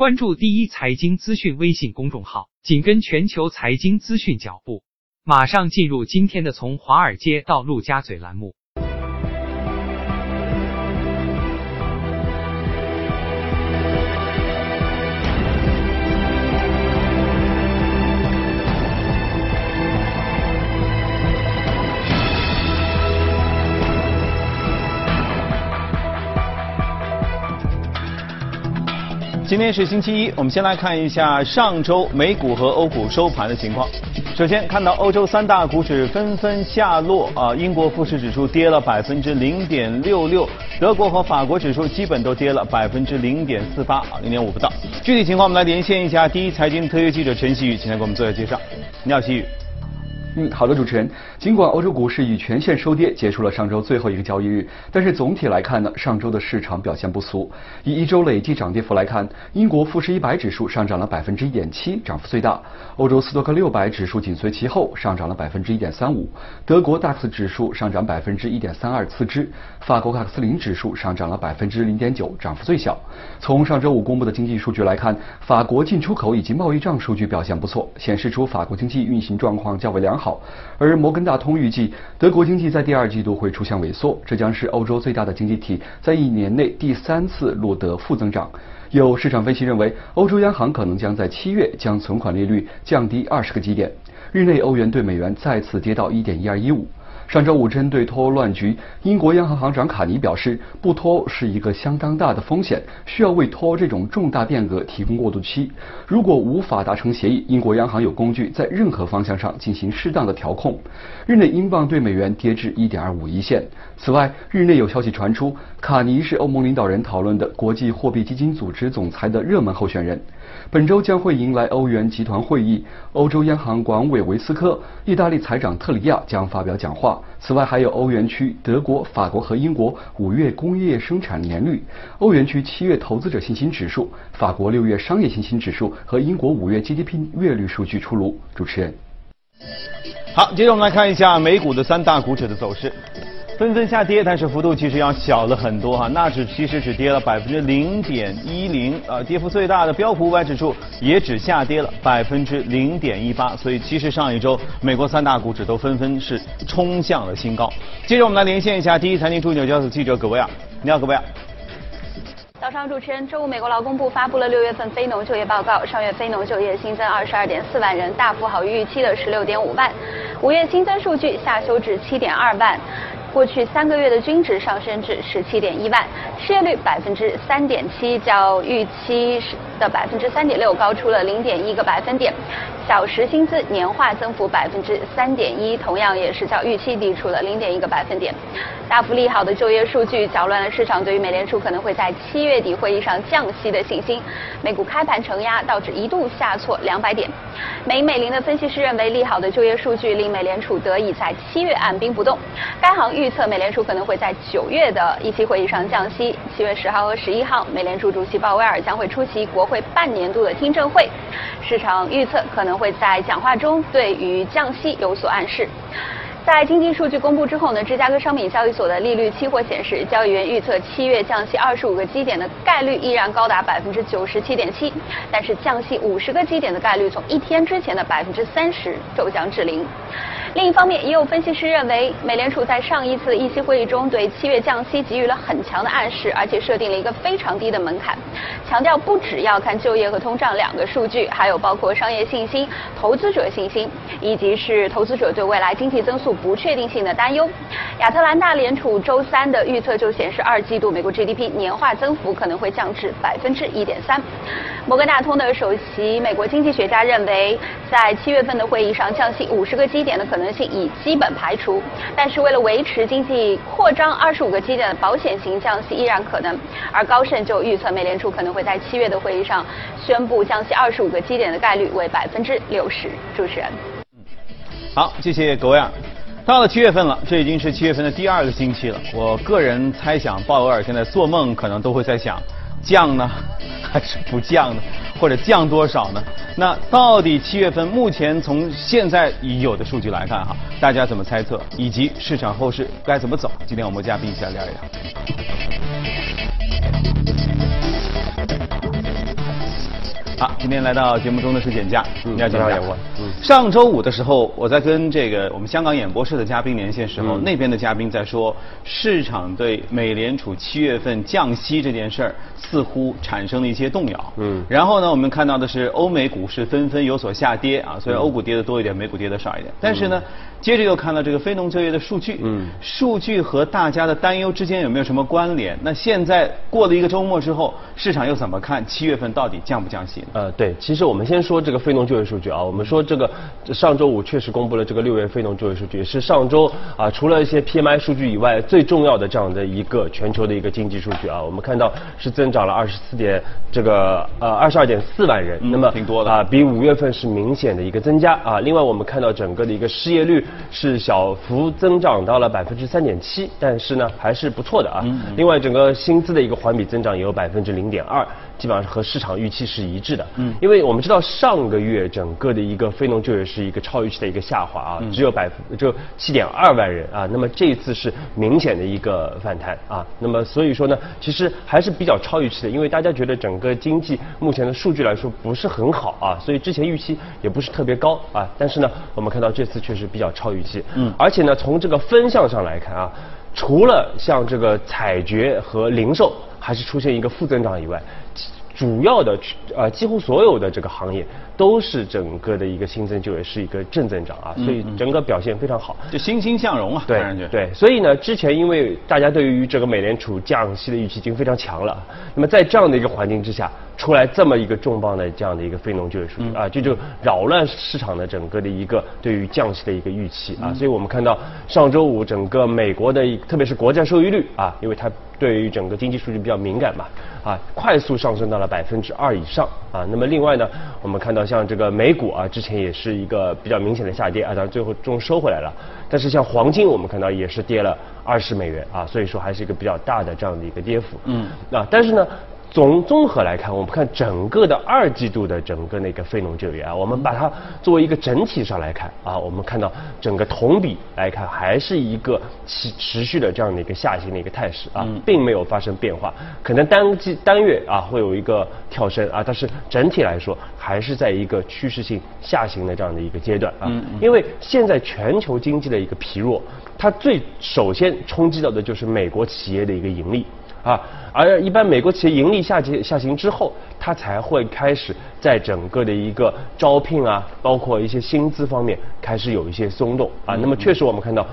关注第一财经资讯微信公众号，紧跟全球财经资讯脚步。马上进入今天的从华尔街到陆家嘴栏目。今天是星期一，我们先来看一下上周美股和欧股收盘的情况。首先看到欧洲三大股指纷纷下落啊，英国富时指数跌了百分之零点六六，德国和法国指数基本都跌了百分之零点四八啊，零点五不到。具体情况我们来连线一下第一财经特约记者陈曦宇，请他给我们做一下介绍。你好，曦宇。嗯，好的，主持人。尽管欧洲股市以全线收跌结束了上周最后一个交易日，但是总体来看呢，上周的市场表现不俗。以一周累计涨跌幅来看，英国富时一百指数上涨了百分之一点七，涨幅最大；欧洲斯托克六百指数紧随其后，上涨了百分之一点三五；德国 DAX 指数上涨百分之一点三二，次之；法国卡斯林指数上涨了百分之零点九，涨幅最小。从上周五公布的经济数据来看，法国进出口以及贸易账数据表现不错，显示出法国经济运行状况较为良好。好，而摩根大通预计德国经济在第二季度会出现萎缩，这将是欧洲最大的经济体在一年内第三次录得负增长。有市场分析认为，欧洲央行可能将在七月将存款利率降低二十个基点。日内欧元对美元再次跌到一点一二一五。上周五，针对脱欧乱局，英国央行行长卡尼表示，不脱欧是一个相当大的风险，需要为脱欧这种重大变革提供过渡期。如果无法达成协议，英国央行有工具在任何方向上进行适当的调控。日内英镑对美元跌至一点二五一线。此外，日内有消息传出，卡尼是欧盟领导人讨论的国际货币基金组织总裁的热门候选人。本周将会迎来欧元集团会议，欧洲央行管委维斯科、意大利财长特里亚将发表讲话。此外，还有欧元区德国、法国和英国五月工业生产年率、欧元区七月投资者信心指数、法国六月商业信心指数和英国五月 GDP 月率数据出炉。主持人，好，接着我们来看一下美股的三大股指的走势。纷纷下跌，但是幅度其实要小了很多哈。纳指其实只跌了百分之零点一零，呃，跌幅最大的标普五百指数也只下跌了百分之零点一八。所以其实上一周美国三大股指都纷纷是冲向了新高。接着我们来连线一下第一财经驻纽交所记者葛维亚，你好，葛维亚。早上，主持人，周五美国劳工部发布了六月份非农就业报告，上月非农就业新增二十二点四万人，大幅好于预期的十六点五万。五月新增数据下修至七点二万。过去三个月的均值上升至十七点一万，失业率百分之三点七，较预期的百分之三点六高出了零点一个百分点。小时薪资年化增幅百分之三点一，同样也是较预期低出了零点一个百分点。大幅利好的就业数据搅乱了市场对于美联储可能会在七月底会议上降息的信心。美股开盘承压，道指一度下挫两百点。美美林的分析师认为，利好的就业数据令美联储得以在七月按兵不动。该行预测美联储可能会在九月的一期会议上降息。七月十号和十一号，美联储主席鲍威尔将会出席国会半年度的听证会。市场预测可能会在讲话中对于降息有所暗示。在经济数据公布之后呢，芝加哥商品交易所的利率期货显示，交易员预测七月降息二十五个基点的概率依然高达百分之九十七点七，但是降息五十个基点的概率从一天之前的百分之三十骤降至零。另一方面，也有分析师认为，美联储在上一次议息会议中对七月降息给予了很强的暗示，而且设定了一个非常低的门槛，强调不只要看就业和通胀两个数据，还有包括商业信心、投资者信心，以及是投资者对未来经济增速不确定性的担忧。亚特兰大联储周三的预测就显示，二季度美国 GDP 年化增幅可能会降至百分之一点三。摩根大通的首席美国经济学家认为，在七月份的会议上降息五十个基点的可能可能性已基本排除，但是为了维持经济扩张，二十五个基点的保险型降息依然可能。而高盛就预测，美联储可能会在七月的会议上宣布降息二十五个基点的概率为百分之六十。主持人，好，谢谢各位啊。到了七月份了，这已经是七月份的第二个星期了。我个人猜想，鲍威尔现在做梦可能都会在想，降呢 还是不降呢？或者降多少呢？那到底七月份目前从现在已有的数据来看哈，大家怎么猜测，以及市场后市该怎么走？今天我们嘉宾一起来聊一聊。好，今天来到节目中的是简家，嗯你要简家非常演过嗯。上周五的时候，我在跟这个我们香港演播室的嘉宾连线时候，嗯。那边的嘉宾在说，市场对美联储七月份降息这件事儿似乎产生了一些动摇。嗯。然后呢，我们看到的是欧美股市纷纷有所下跌啊，虽然欧股跌的多一点，美股跌的少一点，但是呢，接着又看到这个非农就业的数据，嗯。数据和大家的担忧之间有没有什么关联？那现在过了一个周末之后，市场又怎么看？七月份到底降不降息？呢？呃，对，其实我们先说这个非农就业数据啊，我们说这个上周五确实公布了这个六月非农就业数据，也是上周啊除了一些 PMI 数据以外最重要的这样的一个全球的一个经济数据啊，我们看到是增长了二十四点这个呃二十二点四万人，嗯那么挺多的啊比五月份是明显的一个增加啊。另外我们看到整个的一个失业率是小幅增长到了百分之三点七，但是呢还是不错的啊。另外整个薪资的一个环比增长也有百分之零点二。基本上是和市场预期是一致的，嗯，因为我们知道上个月整个的一个非农就业是一个超预期的一个下滑啊，只有百分只有七点二万人啊，那么这一次是明显的一个反弹啊，那么所以说呢，其实还是比较超预期的，因为大家觉得整个经济目前的数据来说不是很好啊，所以之前预期也不是特别高啊，但是呢，我们看到这次确实比较超预期，嗯，而且呢，从这个分项上来看啊，除了像这个采掘和零售还是出现一个负增长以外，主要的呃几乎所有的这个行业都是整个的一个新增就业是一个正增长啊，所以整个表现非常好。就欣欣向荣啊，对。对，所以呢，之前因为大家对于这个美联储降息的预期已经非常强了，那么在这样的一个环境之下，出来这么一个重磅的这样的一个非农就业数据、啊，这就扰乱市场的整个的一个对于降息的一个预期啊，所以我们看到上周五整个美国的一特别是国债收益率啊，因为它对于整个经济数据比较敏感嘛，啊，快速上升到了百分之二以上啊。那么另外呢，我们看到像这个美股啊，之前也是一个比较明显的下跌啊，当然最后终于收回来了。但是像黄金，我们看到也是跌了二十美元啊，所以说还是一个比较大的这样的一个跌幅。嗯，啊，但是呢。总综合来看，我们看整个的二季度的整个那个非农就业啊，我们把它作为一个整体上来看啊，我们看到整个同比来看还是一个持持续的这样的一个下行的一个态势啊，并没有发生变化。可能单季单月啊会有一个跳升啊，但是整体来说还是在一个趋势性下行的这样的一个阶段啊。因为现在全球经济的一个疲弱，它最首先冲击到的就是美国企业的一个盈利。啊，而一般美国企业盈利下跌下行之后，它才会开始在整个的一个招聘啊，包括一些薪资方面开始有一些松动啊。那么确实我们看到。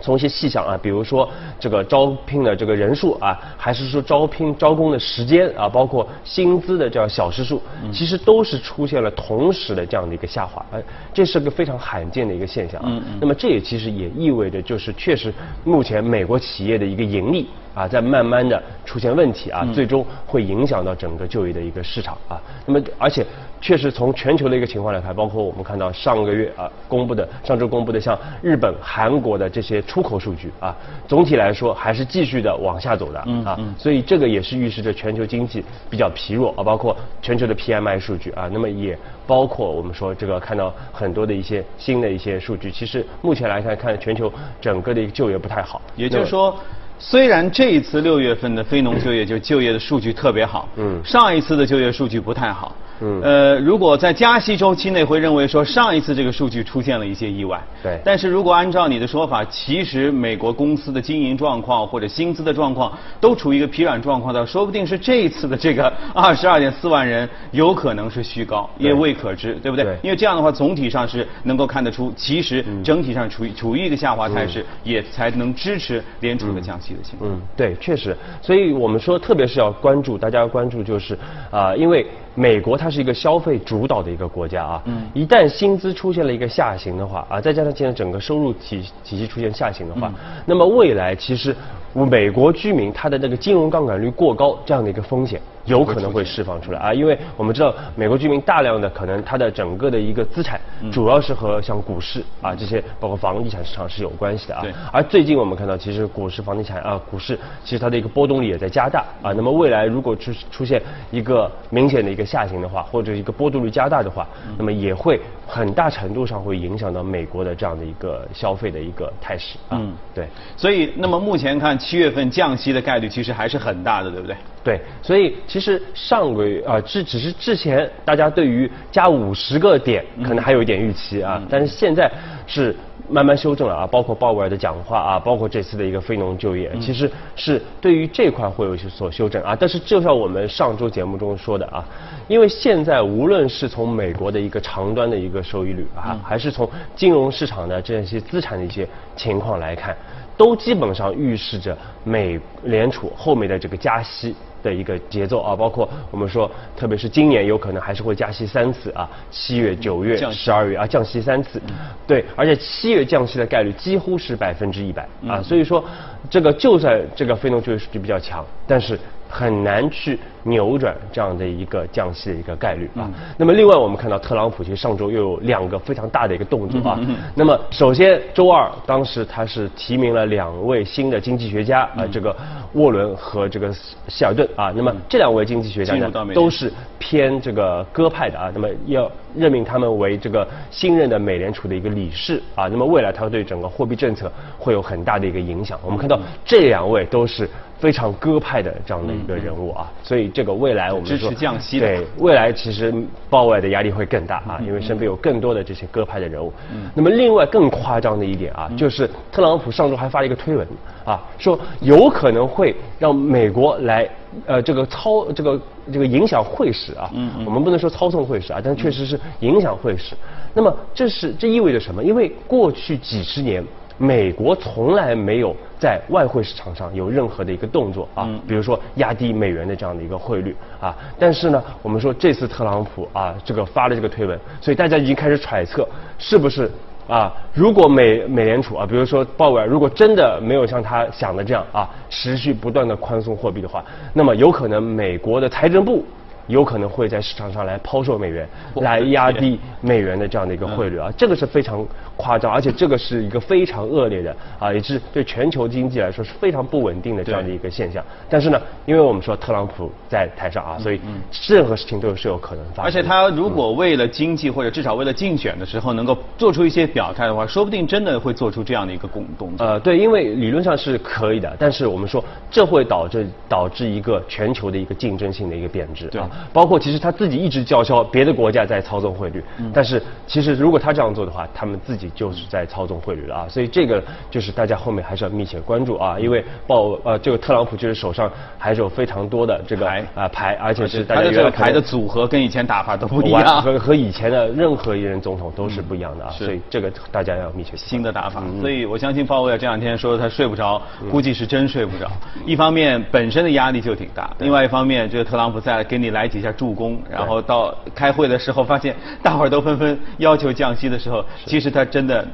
从一些细项啊，比如说这个招聘的这个人数啊，还是说招聘招工的时间啊，包括薪资的这样小时数，其实都是出现了同时的这样的一个下滑，呃，这是个非常罕见的一个现象啊。那么这也其实也意味着，就是确实目前美国企业的一个盈利啊，在慢慢的出现问题啊，最终会影响到整个就业的一个市场啊。那么而且确实从全球的一个情况来看，包括我们看到上个月啊公布的上周公布的像日本、韩国的这些出口数据啊，总体来说还是继续的往下走的啊，所以这个也是预示着全球经济比较疲弱啊，包括全球的 PMI 数据啊，那么也包括我们说这个看到很多的一些新的一些数据，其实目前来看看全球整个的一个就业不太好，也就是说，虽然这一次六月份的非农就业就就业的数据特别好，嗯。上一次的就业数据不太好，嗯。呃，如果在加息周期内会认为说上一次这个数据出现了一些意外，对。但是如果按照你的说法，其实美国公司的经营状况或者薪资的状况都处于一个疲软状况的，说不定是这一次的这个 二十二点四万人有可能是虚高，也未可知，对不对？对。因为这样的话，总体上是能够看得出，其实嗯整体上处于处于一个下滑态势，也才能支持联储的降息的情况。嗯，对，确实，所以我们说，特别是要关注，大家要关注就是啊、因为美国它是一个消费主导的一个国家啊，嗯，一旦薪资出现了一个下行的话啊，再加上现在整个收入体体系出现下行的话，那么未来其实美国居民他的那个金融杠杆率过高这样的一个风险。有可能会释放出来啊，因为我们知道美国居民大量的可能他的整个的一个资产，主要是和像股市啊这些包括房地产市场是有关系的啊对。而最近我们看到，其实股市、房地产啊，股市其实它的一个波动率也在加大啊。那么未来如果出出现一个明显的一个下行的话，或者一个波动率加大的话，那么也会很大程度上会影响到美国的这样的一个消费的一个态势啊。嗯对。所以，那么目前看七月份降息的概率其实还是很大的，对不对？对，所以其实上个月啊，之只是之前大家对于加五十个点可能还有一点预期啊，但是现在是慢慢修正了啊，包括鲍威尔的讲话啊，包括这次的一个非农就业，其实是对于这块会有所修正啊。但是就像我们上周节目中说的啊，因为现在无论是从美国的一个长端的一个收益率啊，还是从金融市场的这些资产的一些情况来看，都基本上预示着美联储后面的这个加息。的一个节奏啊，包括我们说，特别是今年有可能还是会加息三次啊，七月、九月、十二月啊，降息三次，对，而且七月降息的概率几乎是百分之一百啊，所以说这个就算这个非农就业数据比较强，但是。很难去扭转这样的一个降息的一个概率啊。那么另外我们看到特朗普其实上周又有两个非常大的一个动作啊。那么首先周二当时他是提名了两位新的经济学家啊，这个沃伦和这个希尔顿啊。那么这两位经济学家呢都是偏这个鸽派的啊。那么要任命他们为这个新任的美联储的一个理事啊。那么未来他对整个货币政策会有很大的一个影响。我们看到这两位都是。非常鸽派的这样的一个人物啊，所以这个未来我们支持降息对未来其实鲍威尔的压力会更大啊，因为身边有更多的这些鸽派的人物。那么另外更夸张的一点啊，就是特朗普上周还发了一个推文啊，说有可能会让美国来呃这个操这个这个影响会使啊，我们不能说操纵会使啊，但确实是影响会使。那么这是这意味着什么？因为过去几十年。美国从来没有在外汇市场上有任何的一个动作啊，比如说压低美元的这样的一个汇率啊。但是呢，我们说这次特朗普啊，这个发了这个推文，所以大家已经开始揣测，是不是啊？如果美美联储啊，比如说鲍威尔，如果真的没有像他想的这样啊，持续不断的宽松货币的话，那么有可能美国的财政部。有可能会在市场上来抛售美元，来压低美元的这样的一个汇率啊，这个是非常夸张，而且这个是一个非常恶劣的啊，也是对全球经济来说是非常不稳定的这样的一个现象。但是呢，因为我们说特朗普在台上啊，所以任何事情都是有可能发生。而且他如果为了经济或者至少为了竞选的时候能够做出一些表态的话，说不定真的会做出这样的一个动动作。呃，对，因为理论上是可以的，但是我们说这会导致导致一个全球的一个竞争性的一个贬值啊。包括其实他自己一直叫嚣别的国家在操纵汇率，但是其实如果他这样做的话，他们自己就是在操纵汇率了啊。所以这个就是大家后面还是要密切关注啊，因为鲍呃这个特朗普就是手上还是有非常多的这个牌啊牌，而且是大家这个牌的组合跟以前打法都不一样，和和以前的任何一任总统都是不一样的啊。所以这个大家要密切新的打法。所以我相信鲍威尔这两天说他睡不着，估计是真睡不着。一方面本身的压力就挺大，另外一方面这个特朗普在给你来几下助。攻，然后到开会的时候，发现大伙儿都纷纷要求降息的时候，其实他真的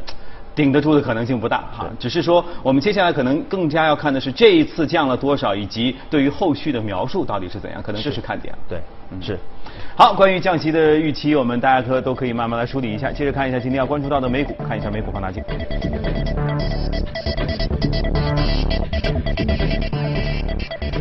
顶得住的可能性不大哈。只是说，我们接下来可能更加要看的是这一次降了多少，以及对于后续的描述到底是怎样，可能这是看点。对，嗯是。好，关于降息的预期，我们大家可都可以慢慢来梳理一下。接着看一下今天要关注到的美股，看一下美股放大镜。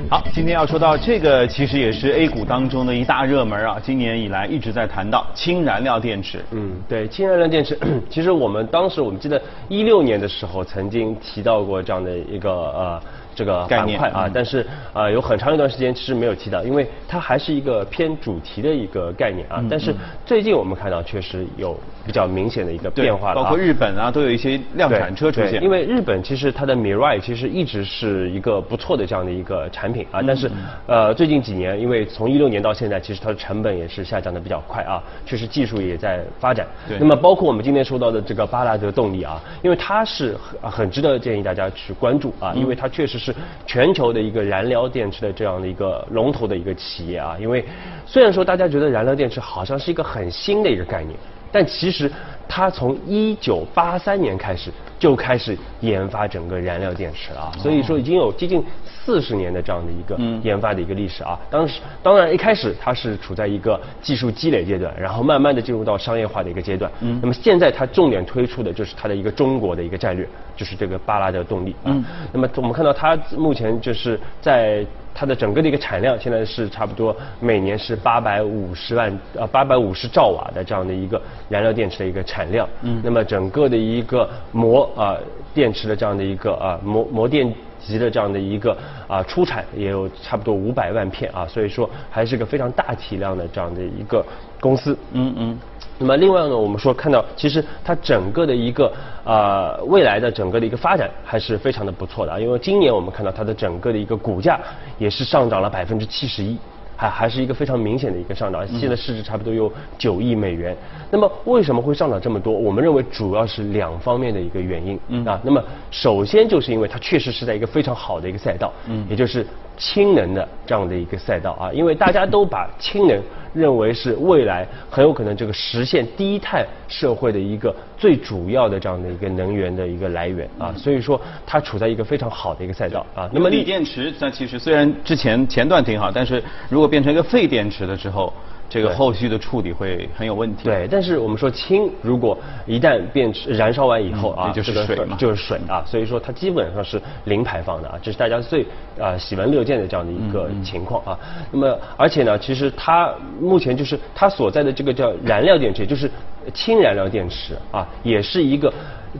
好，今天要说到这个，其实也是 A 股当中的一大热门啊。今年以来一直在谈到氢燃料电池。嗯，对，氢燃料电池，其实我们当时我们记得一六年的时候曾经提到过这样的一个呃。这个板块啊，但是呃有很长一段时间其实没有提到，因为它还是一个偏主题的一个概念啊。但是最近我们看到确实有比较明显的一个变化包括日本啊都有一些量产车出现。因为日本其实它的 Mirai 其实一直是一个不错的这样的一个产品啊，但是呃最近几年因为从一六年到现在，其实它的成本也是下降的比较快啊，确实技术也在发展。那么包括我们今天说到的这个巴拉德动力啊，因为它是很很值得建议大家去关注啊，因为它确实。是全球的一个燃料电池的这样的一个龙头的一个企业啊，因为虽然说大家觉得燃料电池好像是一个很新的一个概念，但其实它从一九八三年开始就开始研发整个燃料电池了啊，所以说已经有接近。四十年的这样的一个研发的一个历史啊，当时当然一开始它是处在一个技术积累阶段，然后慢慢的进入到商业化的一个阶段。嗯，那么现在它重点推出的就是它的一个中国的一个战略，就是这个巴拉德动力。啊，那么我们看到它目前就是在它的整个的一个产量现在是差不多每年是八百五十万呃八百五十兆瓦的这样的一个燃料电池的一个产量。嗯。那么整个的一个膜啊电池的这样的一个啊膜膜电极的这样的一个啊出产也有差不多五百万片啊，所以说还是个非常大体量的这样的一个公司。嗯嗯。那么另外呢，我们说看到其实它整个的一个呃未来的整个的一个发展还是非常的不错的啊，因为今年我们看到它的整个的一个股价也是上涨了百分之七十一。还还是一个非常明显的一个上涨，现在市值差不多有九亿美元。那么为什么会上涨这么多？我们认为主要是两方面的一个原因啊。那么首先就是因为它确实是在一个非常好的一个赛道，嗯，也就是氢能的这样的一个赛道啊。因为大家都把氢能认为是未来很有可能这个实现低碳社会的一个最主要的这样的一个能源的一个来源啊，所以说它处在一个非常好的一个赛道啊。那么锂电池，那其实虽然之前前段挺好，但是如果变成一个废电池了之后，这个后续的处理会很有问题。对，但是我们说氢，如果一旦变燃烧完以后啊，就是水嘛，就是水啊，所以说它基本上是零排放的啊，这是大家最啊喜闻乐见的这样的一个情况啊。那么而且呢，其实它目前就是它所在的这个叫燃料电池，就是氢燃料电池啊，也是一个。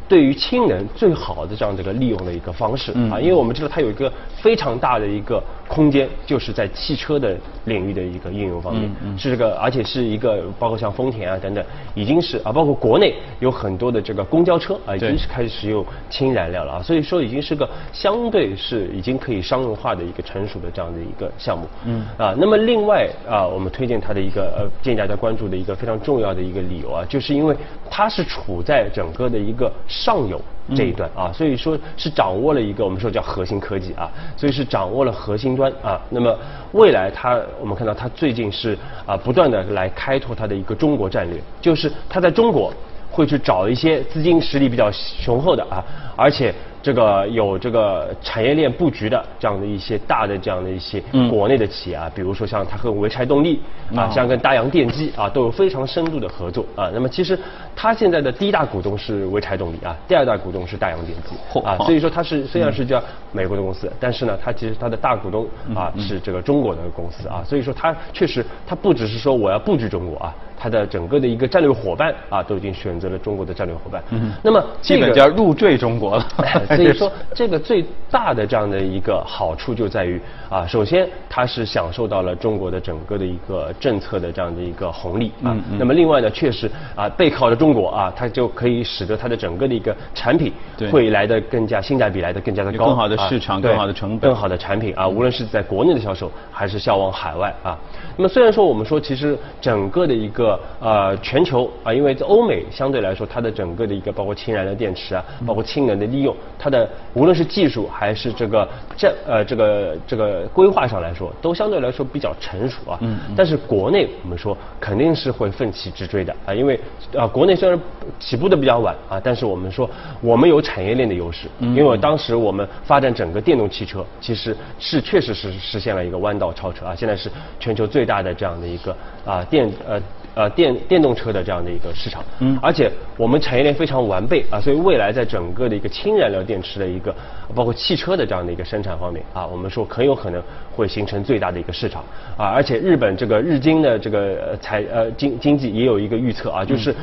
对于氢能最好的这样的一个利用的一个方式啊，因为我们知道它有一个非常大的一个空间，就是在汽车的领域的一个应用方面，是这个，而且是一个包括像丰田啊等等，已经是啊，包括国内有很多的这个公交车啊，已经是开始使用氢燃料了啊，所以说已经是个相对是已经可以商用化的一个成熟的这样的一个项目。嗯啊，那么另外啊，我们推荐它的一个呃，建议大家关注的一个非常重要的一个理由啊，就是因为它是处在整个的一个。上游这一段啊，所以说是掌握了一个我们说叫核心科技啊，所以是掌握了核心端啊。那么未来它，我们看到它最近是啊不断的来开拓它的一个中国战略，就是它在中国会去找一些资金实力比较雄厚的啊，而且。这个有这个产业链布局的这样的一些大的这样的一些国内的企业啊，比如说像它和潍柴动力啊，像跟大洋电机啊，都有非常深度的合作啊。那么其实它现在的第一大股东是潍柴动力啊，第二大股东是大洋电机啊，所以说它是虽然是叫美国的公司，但是呢，它其实它的大股东啊是这个中国的公司啊，所以说它确实它不只是说我要布局中国啊。它的整个的一个战略伙伴啊，都已经选择了中国的战略伙伴。嗯，那么基本就要入赘中国了。所以说，这个最大的这样的一个好处就在于啊，首先它是享受到了中国的整个的一个政策的这样的一个红利啊。那么另外呢，确实啊，背靠着中国啊，它就可以使得它的整个的一个产品会来的更加性价比来的更加的高，更好的市场，更好的成本，更好的产品啊，无论是在国内的销售还是销往海外啊。那么虽然说我们说其实整个的一个呃，全球啊，因为在欧美相对来说，它的整个的一个包括氢燃料电池啊，包括氢能的利用，它的无论是技术还是这个这呃这个这个规划上来说，都相对来说比较成熟啊。嗯。但是国内我们说肯定是会奋起直追的啊，因为啊国内虽然起步的比较晚啊，但是我们说我们有产业链的优势，因为当时我们发展整个电动汽车，其实是确实是实现了一个弯道超车啊，现在是全球最大的这样的一个啊电呃。呃，电电动车的这样的一个市场，嗯，而且我们产业链非常完备啊，所以未来在整个的一个氢燃料电池的一个，包括汽车的这样的一个生产方面啊，我们说很有可能会形成最大的一个市场啊，而且日本这个日经的这个财呃经经济也有一个预测啊，就是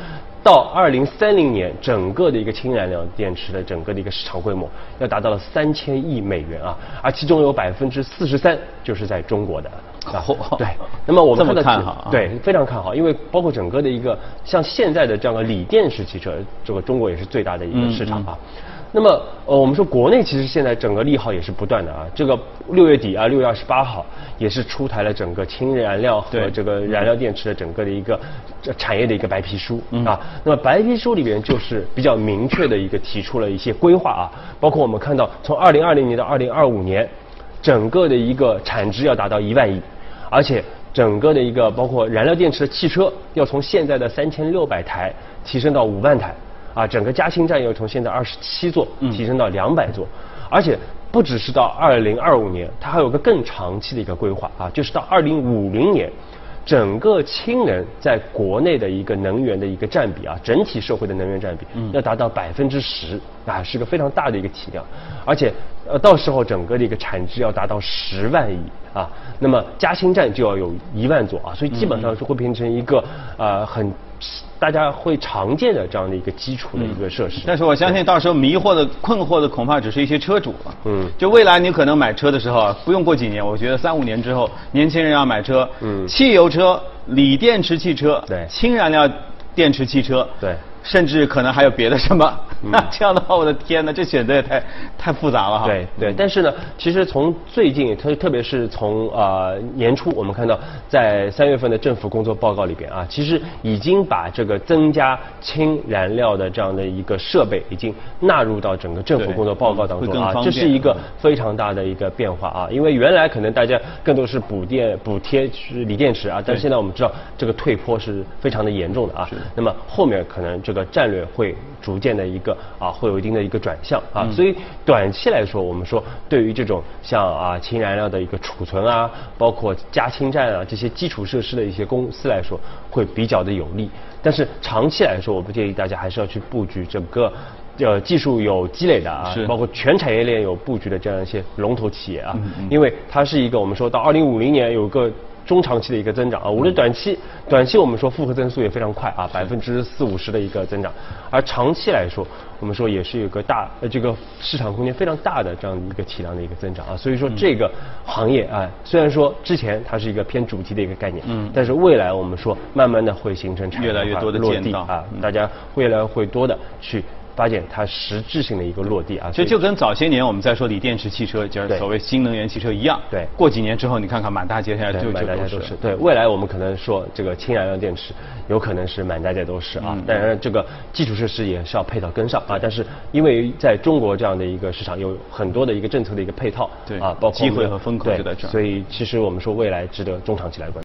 到二零三零年，整个的一个氢燃料电池的整个的一个市场规模要达到了三千亿美元啊，而其中有百分之四十三就是在中国的。然后 对，那么我们看好，对，非常看好，因为包括整个的一个像现在的这样的锂电式汽车，这个中国也是最大的一个市场啊。那么呃，我们说国内其实现在整个利好也是不断的啊。这个六月底啊，六月二十八号也是出台了整个氢燃料和这个燃料电池的整个的一个产业的一个白皮书啊。那么白皮书里边就是比较明确的一个提出了一些规划啊，包括我们看到从二零二零年到二零二五年。整个的一个产值要达到一万亿，而且整个的一个包括燃料电池的汽车要从现在的三千六百台提升到五万台，啊，整个加氢站要从现在二十七座提升到两百座，而且不只是到二零二五年，它还有个更长期的一个规划。啊，就是到二零五零年。整个氢能在国内的一个能源的一个占比啊，整体社会的能源占比要达到百分之十啊，是个非常大的一个体量。而且呃，到时候整个的一个产值要达到十万亿啊，那么嘉兴站就要有一万座啊，所以基本上是会变成一个呃很大家会常见的这样的一个基础的一个设施。但是我相信到时候迷惑的、困惑的恐怕只是一些车主了。嗯就未来你可能买车的时候啊，不用过几年，我觉得三五年之后，年轻人要买车，嗯汽油车、锂电池汽车，对氢燃料电池汽车，对甚至可能还有别的什么。嗯。那 这样的话，我的天呐，这选择也太太复杂了哈。对对，但是呢，其实从最近，特特别是从呃年初，我们看到在三月份的政府工作报告里边啊，其实已经把这个增加氢燃料的这样的一个设备，已经纳入到整个政府工作报告当中啊，这是一个非常大的一个变化啊，因为原来可能大家更多是补电补贴是锂电池啊，但是现在我们知道这个退坡是非常的严重的啊，那么后面可能这个战略会逐渐的一个啊会有一定的一个转向啊，所以短期来说，我们说对于这种像啊氢燃料的一个储存啊，包括加氢站啊这些基础设施的一些公司来说，会比较的有利。但是长期来说，我不建议大家还是要去布局整个。呃，技术有积累的啊，包括全产业链有布局的这样一些龙头企业啊，因为它是一个我们说到二零五零年有个中长期的一个增长啊，无论短期短期我们说复合增速也非常快啊，百分之四五十的一个增长，而长期来说，我们说也是有个大呃这个市场空间非常大的这样一个体量的一个增长啊，所以说这个行业啊，虽然说之前它是一个偏主题的一个概念，嗯，但是未来我们说慢慢的会形成产业化越来越多的落地啊，大家会越来会多的去发现它实质性的一个落地啊，所以其实就跟早些年我们在说锂电池汽车，就是所谓新能源汽车一样。对过几年之后，你看看满大街现在对，就就满大街都是是。对，未来我们可能说这个氢燃料电池有可能是满大街都是啊，当然这个基础设施也是要配套跟上啊。但是因为在中国这样的一个市场有很多的一个政策的一个配套，对啊，包括机会和风口就在这儿所以其实我们说未来值得中长期来关注。